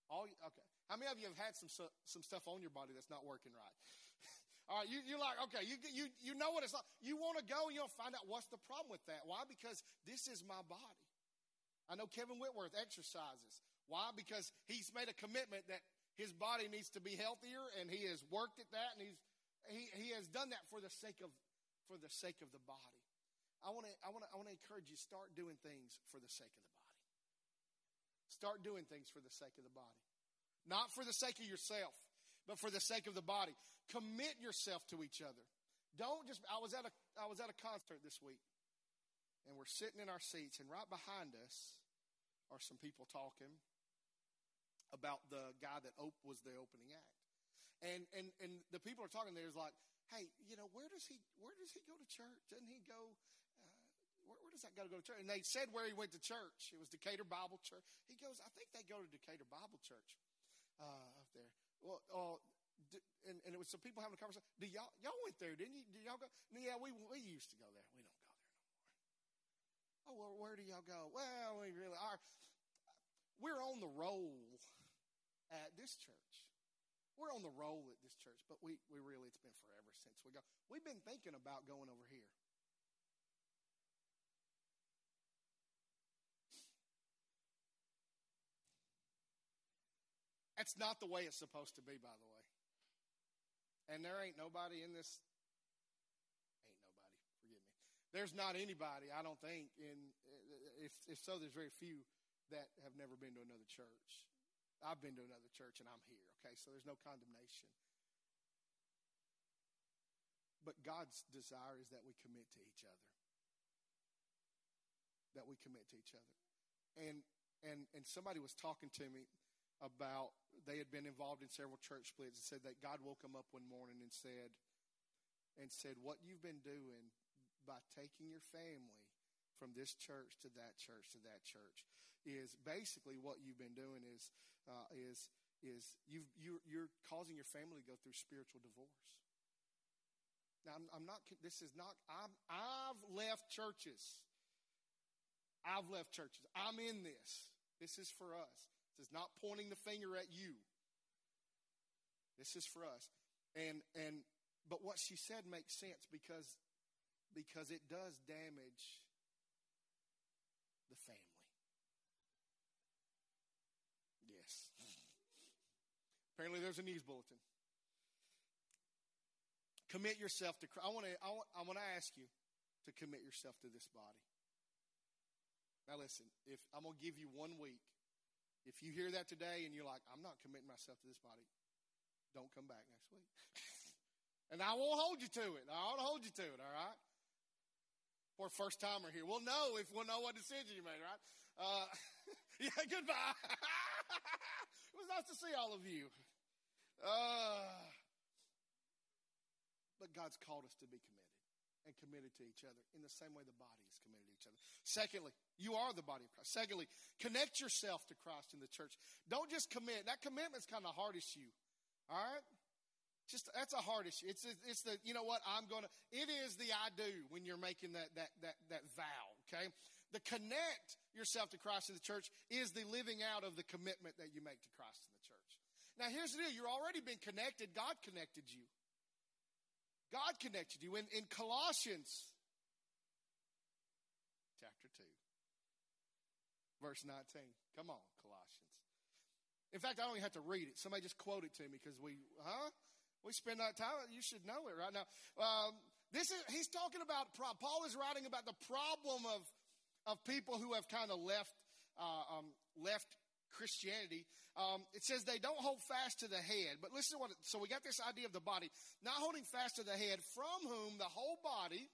All okay. How many of you have had some some stuff on your body that's not working right? All right, you, you're like, okay, you, you, you know what it's like. You want to go and you'll find out what's the problem with that. Why? Because this is my body. I know Kevin Whitworth exercises. Why? Because he's made a commitment that his body needs to be healthier and he has worked at that and he's, he, he has done that for the sake of, for the sake of the body. I want to, I want to, I want to encourage you, start doing things for the sake of the body. Start doing things for the sake of the body. Not for the sake of yourself, but for the sake of the body. Commit yourself to each other. Don't just, I was at a, I was at a concert this week and we're sitting in our seats and right behind us are some people talking about the guy that op- was the opening act. And, and, and the people are talking there is like, hey, you know, where does he, where does he go to church? Doesn't he go, uh, where, where, does that guy go to church? And they said where he went to church. It was Decatur Bible Church. He goes, I think they go to Decatur Bible Church uh, up there. Well, uh, and, and it was some people having a conversation. Do y'all y'all went there, didn't you? Did y'all go? Yeah, we we used to go there. We don't go there no more. Oh well, where do y'all go? Well, we really are. We're on the roll at this church. We're on the roll at this church, but we, we really, it's been forever since we go. We've been thinking about going over here. That's not the way it's supposed to be, by the way. And there ain't nobody in this. Ain't nobody. Forgive me. There's not anybody, I don't think, in if if so, there's very few that have never been to another church. I've been to another church and I'm here. Okay, so there's no condemnation. But God's desire is that we commit to each other. That we commit to each other. And and and somebody was talking to me about they had been involved in several church splits and said that God woke them up one morning and said and said what you've been doing by taking your family from this church to that church to that church is basically what you've been doing is uh, is is you you're, you're causing your family to go through spiritual divorce. Now I'm, I'm not. This is not. I'm, I've left churches. I've left churches. I'm in this. This is for us. This is not pointing the finger at you. This is for us. And and but what she said makes sense because because it does damage the family. Yes. Apparently there's a news bulletin. Commit yourself to I want to I want, I want to ask you to commit yourself to this body. Now listen, if I'm going to give you one week if you hear that today and you're like, I'm not committing myself to this body, don't come back next week. and I won't hold you to it. I won't hold you to it, all right? For first timer here, we'll know if we'll know what decision you made, right? Uh, yeah, goodbye. it was nice to see all of you. Uh, but God's called us to be committed and committed to each other in the same way the body is committed to each other. Secondly, you are the body of Christ. Secondly, connect yourself to Christ in the church. Don't just commit. That commitment's kind of hard issue. All right? Just that's a hard issue. It's it's the you know what I'm to. It is the I do when you're making that that that that vow. Okay, the connect yourself to Christ in the church is the living out of the commitment that you make to Christ in the church. Now here's the deal: you're already been connected. God connected you. God connected you. In, in Colossians chapter 2, verse 19. Come on, Colossians. In fact, I don't even have to read it. Somebody just quote it to me because we, huh? We spend that time. You should know it right now. Um, this is, he's talking about, Paul is writing about the problem of, of people who have kind of left, uh, um, left Christianity, um, it says they don't hold fast to the head. But listen to what, so we got this idea of the body, not holding fast to the head, from whom the whole body,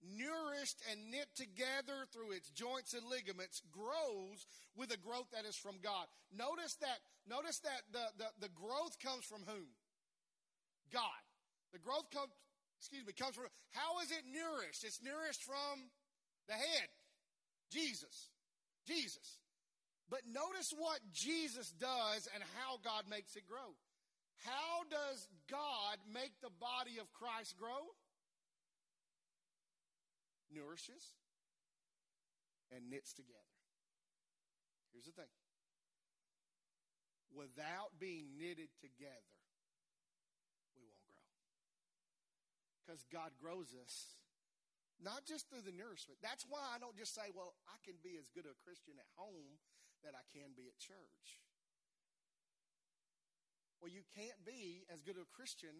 nourished and knit together through its joints and ligaments, grows with a growth that is from God. Notice that, notice that the, the, the growth comes from whom? God. The growth comes, excuse me, comes from, how is it nourished? It's nourished from the head. Jesus. Jesus. But notice what Jesus does and how God makes it grow. How does God make the body of Christ grow? Nourishes and knits together. Here's the thing without being knitted together, we won't grow. because God grows us, not just through the nourishment. That's why I don't just say, well, I can be as good a Christian at home that I can be at church. Well, you can't be as good a Christian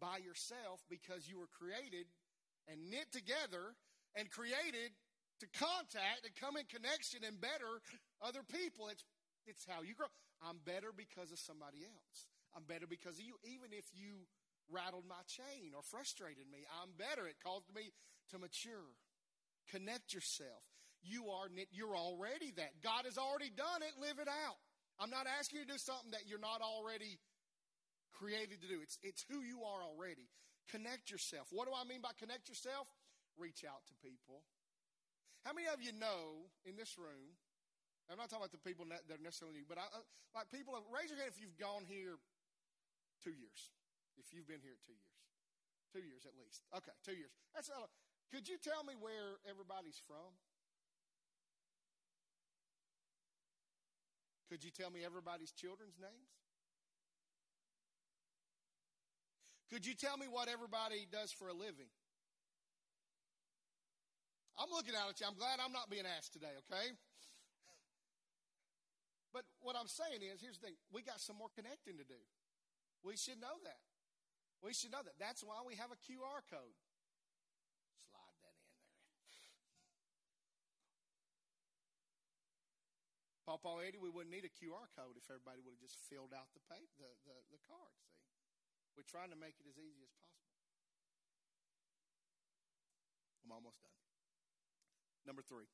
by yourself because you were created and knit together and created to contact and come in connection and better other people. It's, it's how you grow. I'm better because of somebody else. I'm better because of you. Even if you rattled my chain or frustrated me, I'm better. It caused me to mature. Connect yourself. You are you're already that. God has already done it. Live it out. I'm not asking you to do something that you're not already created to do. It's, it's who you are already. Connect yourself. What do I mean by connect yourself? Reach out to people. How many of you know in this room? I'm not talking about the people that are necessarily new, but I, uh, like people, raise your hand if you've gone here two years. If you've been here two years, two years at least. Okay, two years. That's a, could you tell me where everybody's from? Could you tell me everybody's children's names? Could you tell me what everybody does for a living? I'm looking out at you. I'm glad I'm not being asked today, okay? But what I'm saying is, here's the thing we got some more connecting to do. We should know that. We should know that. That's why we have a QR code. Paul Eddie, we wouldn't need a QR code if everybody would have just filled out the pay, the, the, the card, see? We're trying to make it as easy as possible. I'm almost done. Number three.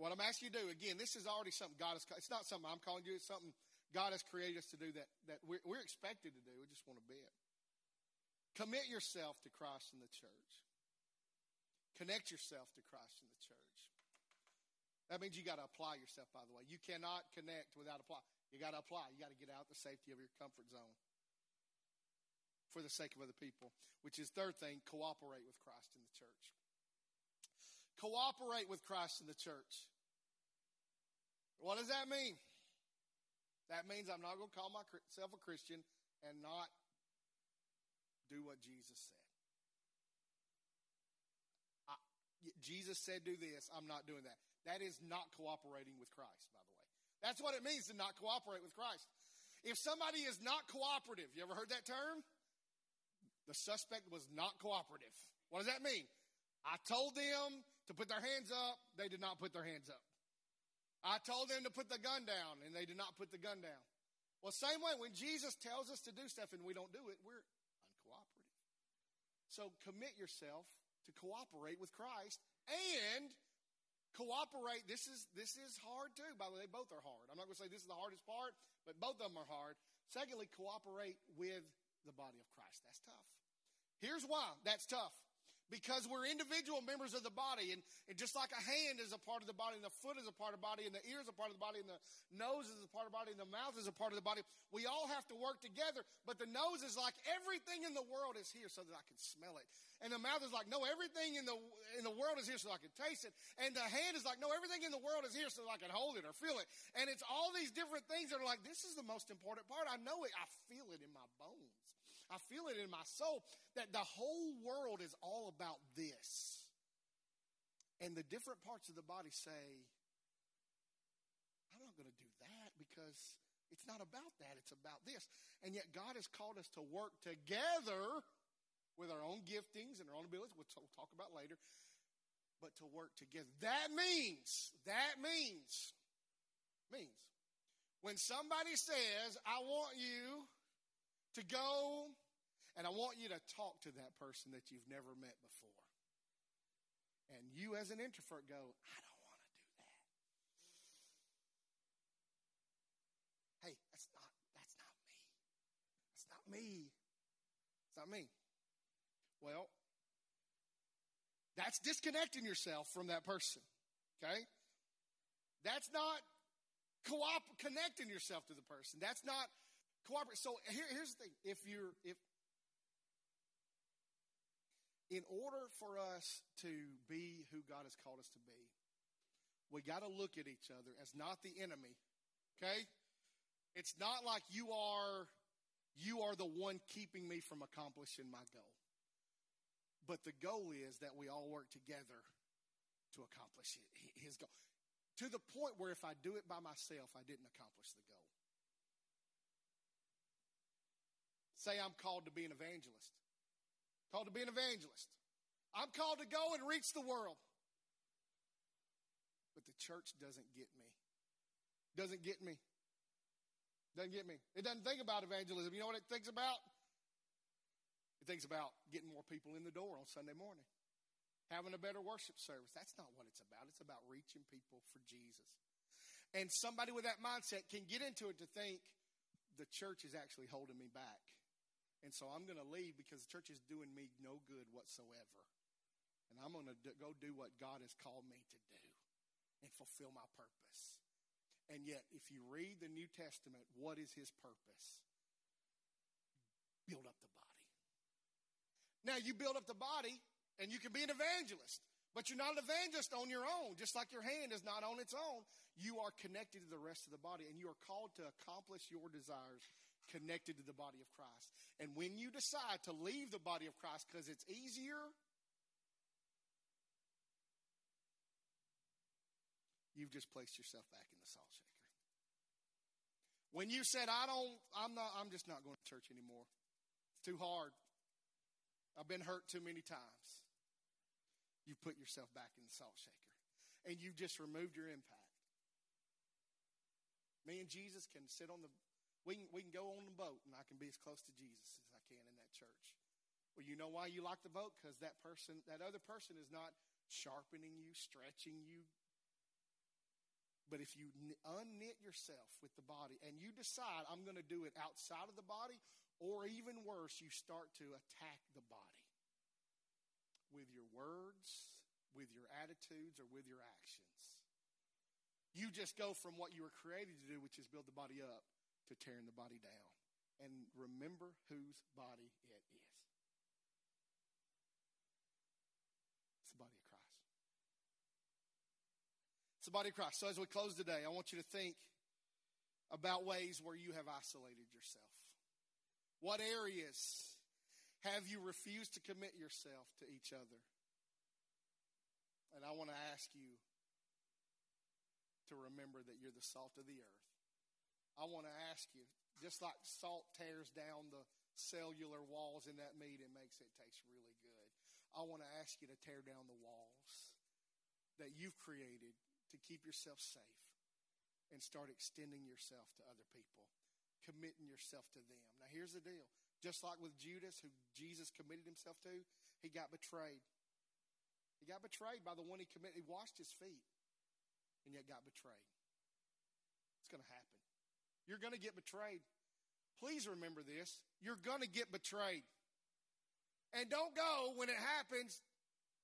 What I'm asking you to do, again, this is already something God has, it's not something I'm calling you, it's something God has created us to do that, that we're, we're expected to do. We just want to be it. Commit yourself to Christ in the church. Connect yourself to Christ in the church. That means you got to apply yourself, by the way. You cannot connect without apply. You got to apply. You got to get out the safety of your comfort zone for the sake of other people. Which is third thing, cooperate with Christ in the church. Cooperate with Christ in the church. What does that mean? That means I'm not going to call myself a Christian and not do what Jesus said. I, Jesus said, do this. I'm not doing that. That is not cooperating with Christ, by the way. That's what it means to not cooperate with Christ. If somebody is not cooperative, you ever heard that term? The suspect was not cooperative. What does that mean? I told them to put their hands up, they did not put their hands up. I told them to put the gun down, and they did not put the gun down. Well, same way, when Jesus tells us to do stuff and we don't do it, we're uncooperative. So commit yourself to cooperate with Christ and Cooperate, this is, this is hard too. By the way, both are hard. I'm not going to say this is the hardest part, but both of them are hard. Secondly, cooperate with the body of Christ. That's tough. Here's why that's tough because we're individual members of the body. And, and, just like a hand is a part of the body, and the foot is a part of the body, and the ear is a part of the body, and the nose is a part of the body, and the mouth is a part of the body, we all have to work together. But the nose is like everything in the world is here so that I can smell it. And the mouth is like, no, everything in the, in the world is here so I can taste it. And the hand is like, no, everything in the world is here so I can hold it or feel it. And it's all these different things that are like, this is the most important part. I know it. I feel it in my bones. I feel it in my soul that the whole world is all about this. And the different parts of the body say, I'm not going to do that because it's not about that. It's about this. And yet God has called us to work together with our own giftings and our own abilities, which we'll talk about later, but to work together. That means, that means, means, when somebody says, I want you to go and I want you to talk to that person that you've never met before. And you, as an introvert, go, I don't want to do that. Hey, that's not, that's not me. That's not me. It's not me. Well, that's disconnecting yourself from that person. Okay? That's not co-op connecting yourself to the person. That's not cooperate. So here, here's the thing: if you're if in order for us to be who God has called us to be, we got to look at each other as not the enemy. Okay? It's not like you are you are the one keeping me from accomplishing my goal. But the goal is that we all work together to accomplish it, his goal. To the point where if I do it by myself, I didn't accomplish the goal. Say I'm called to be an evangelist. Called to be an evangelist. I'm called to go and reach the world. But the church doesn't get me. Doesn't get me. Doesn't get me. It doesn't think about evangelism. You know what it thinks about? It thinks about getting more people in the door on Sunday morning, having a better worship service. That's not what it's about. It's about reaching people for Jesus. And somebody with that mindset can get into it to think the church is actually holding me back. And so I'm going to leave because the church is doing me no good whatsoever. And I'm going to go do what God has called me to do and fulfill my purpose. And yet, if you read the New Testament, what is his purpose? Build up the body. Now, you build up the body, and you can be an evangelist, but you're not an evangelist on your own. Just like your hand is not on its own, you are connected to the rest of the body, and you are called to accomplish your desires connected to the body of Christ. And when you decide to leave the body of Christ because it's easier, you've just placed yourself back in the salt shaker. When you said, I don't, I'm not, I'm just not going to church anymore. It's too hard. I've been hurt too many times. You put yourself back in the salt shaker. And you've just removed your impact. Me and Jesus can sit on the, we can, we can go on the boat and I can be as close to Jesus as I can in that church. Well, you know why you like the boat? Because that person, that other person is not sharpening you, stretching you, but if you unknit yourself with the body and you decide, I'm going to do it outside of the body, or even worse, you start to attack the body with your words, with your attitudes, or with your actions. You just go from what you were created to do, which is build the body up, to tearing the body down. And remember whose body it is. It's the body of Christ. So as we close today, I want you to think about ways where you have isolated yourself. What areas have you refused to commit yourself to each other? And I want to ask you to remember that you're the salt of the earth. I want to ask you, just like salt tears down the cellular walls in that meat and makes it taste really good, I want to ask you to tear down the walls that you've created to keep yourself safe and start extending yourself to other people, committing yourself to them. Now, here's the deal. Just like with Judas, who Jesus committed himself to, he got betrayed. He got betrayed by the one he committed. He washed his feet and yet got betrayed. It's going to happen. You're going to get betrayed. Please remember this. You're going to get betrayed. And don't go when it happens.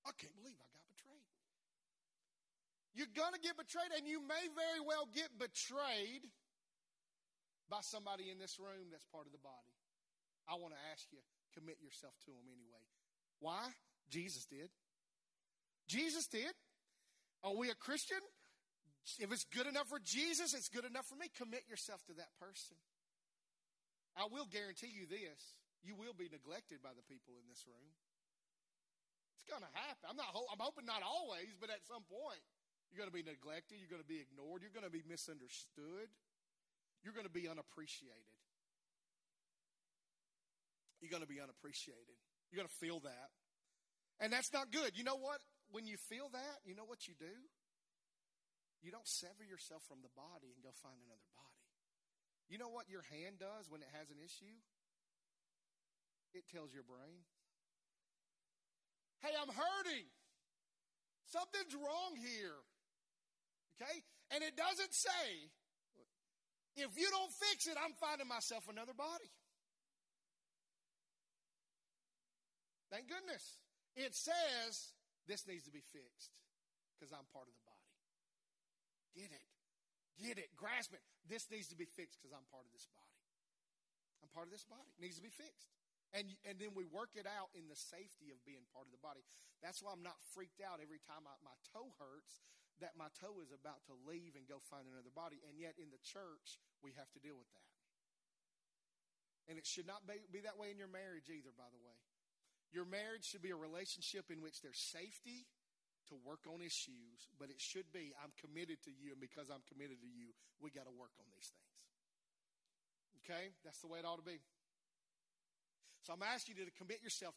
I can't believe I got betrayed. you're going to get betrayed, and you may very well get betrayed by somebody in this room that's part of the body. I want to ask you, commit yourself to them anyway. Why? Jesus did. Jesus did. Are we a Christian? If it's good enough for Jesus, it's good enough for me. Commit yourself to that person. I will guarantee you this you will be neglected by the people in this room. It's going to happen. I'm not. I'm hoping not always, but at some point, you're going to be neglected. You're going to be ignored. You're going to be misunderstood. You're going to be unappreciated. You're going to be unappreciated. You're going to feel that. And that's not good. You know what? When you feel that, you know what you do? You don't sever yourself from the body and go find another body. You know what your hand does when it has an issue? It tells your brain, hey, I'm hurting. Something's wrong here. Okay? And it doesn't say, if you don't fix it, I'm finding myself another body. Thank goodness. It says this needs to be fixed because I'm part of the. Get it. Get it. Grasp it. This needs to be fixed because I'm part of this body. I'm part of this body. It needs to be fixed. And, and then we work it out in the safety of being part of the body. That's why I'm not freaked out every time I, my toe hurts that my toe is about to leave and go find another body. And yet in the church, we have to deal with that. And it should not be, be that way in your marriage either, by the way. Your marriage should be a relationship in which there's safety to work on issues, but it should be I'm committed to you, and because I'm committed to you, we got to work on these things. Okay? That's the way it ought to be. So I'm asking you to commit yourself,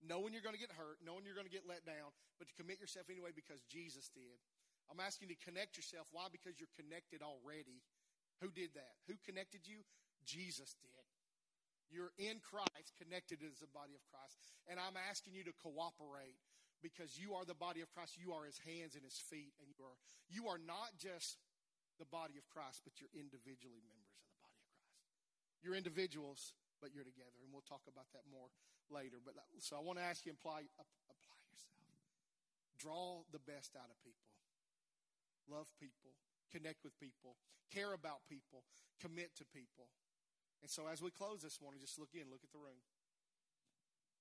knowing you're going to get hurt, knowing you're going to get let down, but to commit yourself anyway because Jesus did. I'm asking you to connect yourself. Why? Because you're connected already. Who did that? Who connected you? Jesus did. You're in Christ, connected as the body of Christ. And I'm asking you to cooperate because you are the body of Christ. You are his hands and his feet. And you are, you are not just the body of Christ, but you're individually members of the body of Christ. You're individuals, but you're together. And we'll talk about that more later. But uh, so I want to ask you, apply, apply yourself. Draw the best out of people. Love people. Connect with people. Care about people. Commit to people. And so as we close this morning, just look in, look at the room.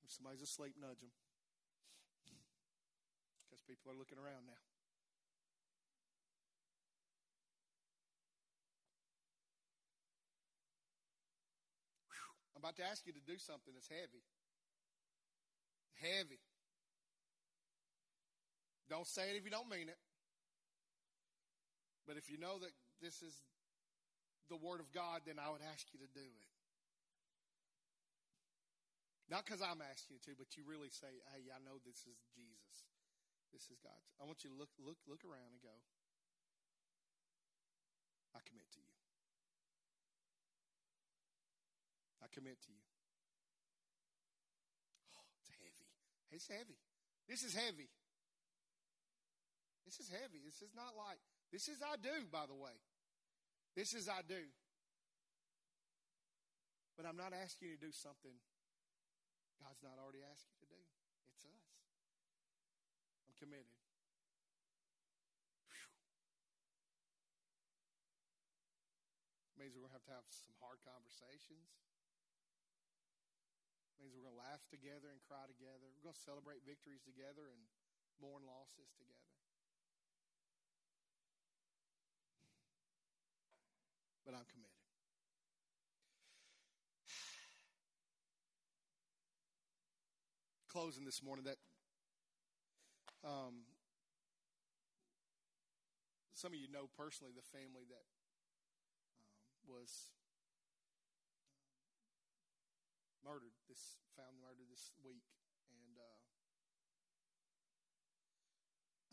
If somebody's asleep, nudge them. People are looking around now. I'm about to ask you to do something that's heavy. Heavy. Don't say it if you don't mean it. But if you know that this is the Word of God, then I would ask you to do it. Not because I'm asking you to, but you really say, hey, I know this is Jesus. This is God. I want you to look, look, look around and go, I commit to you. I commit to you. Oh, it's heavy. It's heavy. This is heavy. This is heavy. This is not like, this is I do, by the way. This is I do. But I'm not asking you to do something God's not already asked you to do. It's us. I'm committed. Whew. Means we're going to have to have some hard conversations. Means we're going to laugh together and cry together. We're going to celebrate victories together and mourn losses together. but I'm committed. Closing this morning, that um, some of you know personally the family that um, was um, murdered this found murdered this week, and uh,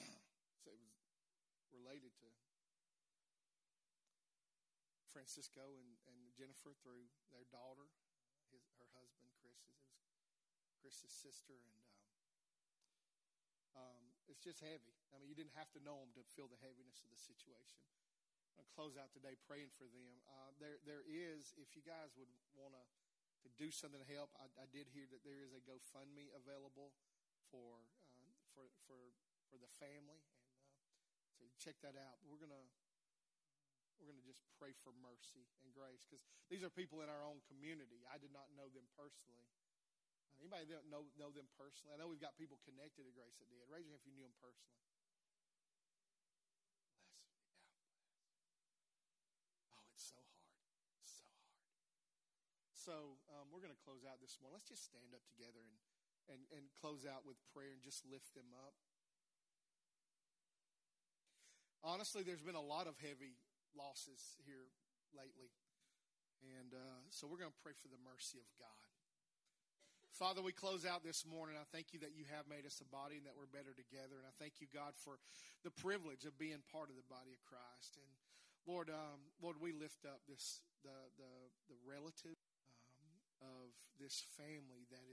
so it was related to Francisco and, and Jennifer through their daughter, his, her husband, Chris. It was Chris's sister, and um, um, it's just heavy. I mean, you didn't have to know them to feel the heaviness of the situation. To close out today praying for them. Uh, there, there is, if you guys would want to to do something to help, I, I, did hear that there is a GoFundMe available for uh, for for for the family, and uh, so check that out. We're gonna we're going to just pray for mercy and grace because these are people in our own community. I did not know them personally. Anybody know know them personally? I know we've got people connected to Grace that did. Raise your hand if you knew them personally. Bless. Yeah, Oh, it's so hard. So hard. So um, we're going to close out this morning. Let's just stand up together and, and, and close out with prayer and just lift them up. Honestly, there's been a lot of heavy losses here lately. And uh, so we're going to pray for the mercy of God. Father, we close out this morning. I thank you that you have made us a body and that we're better together. And I thank you, God, for the privilege of being part of the body of Christ. And Lord, um, Lord, we lift up this the the the relative um, of this family that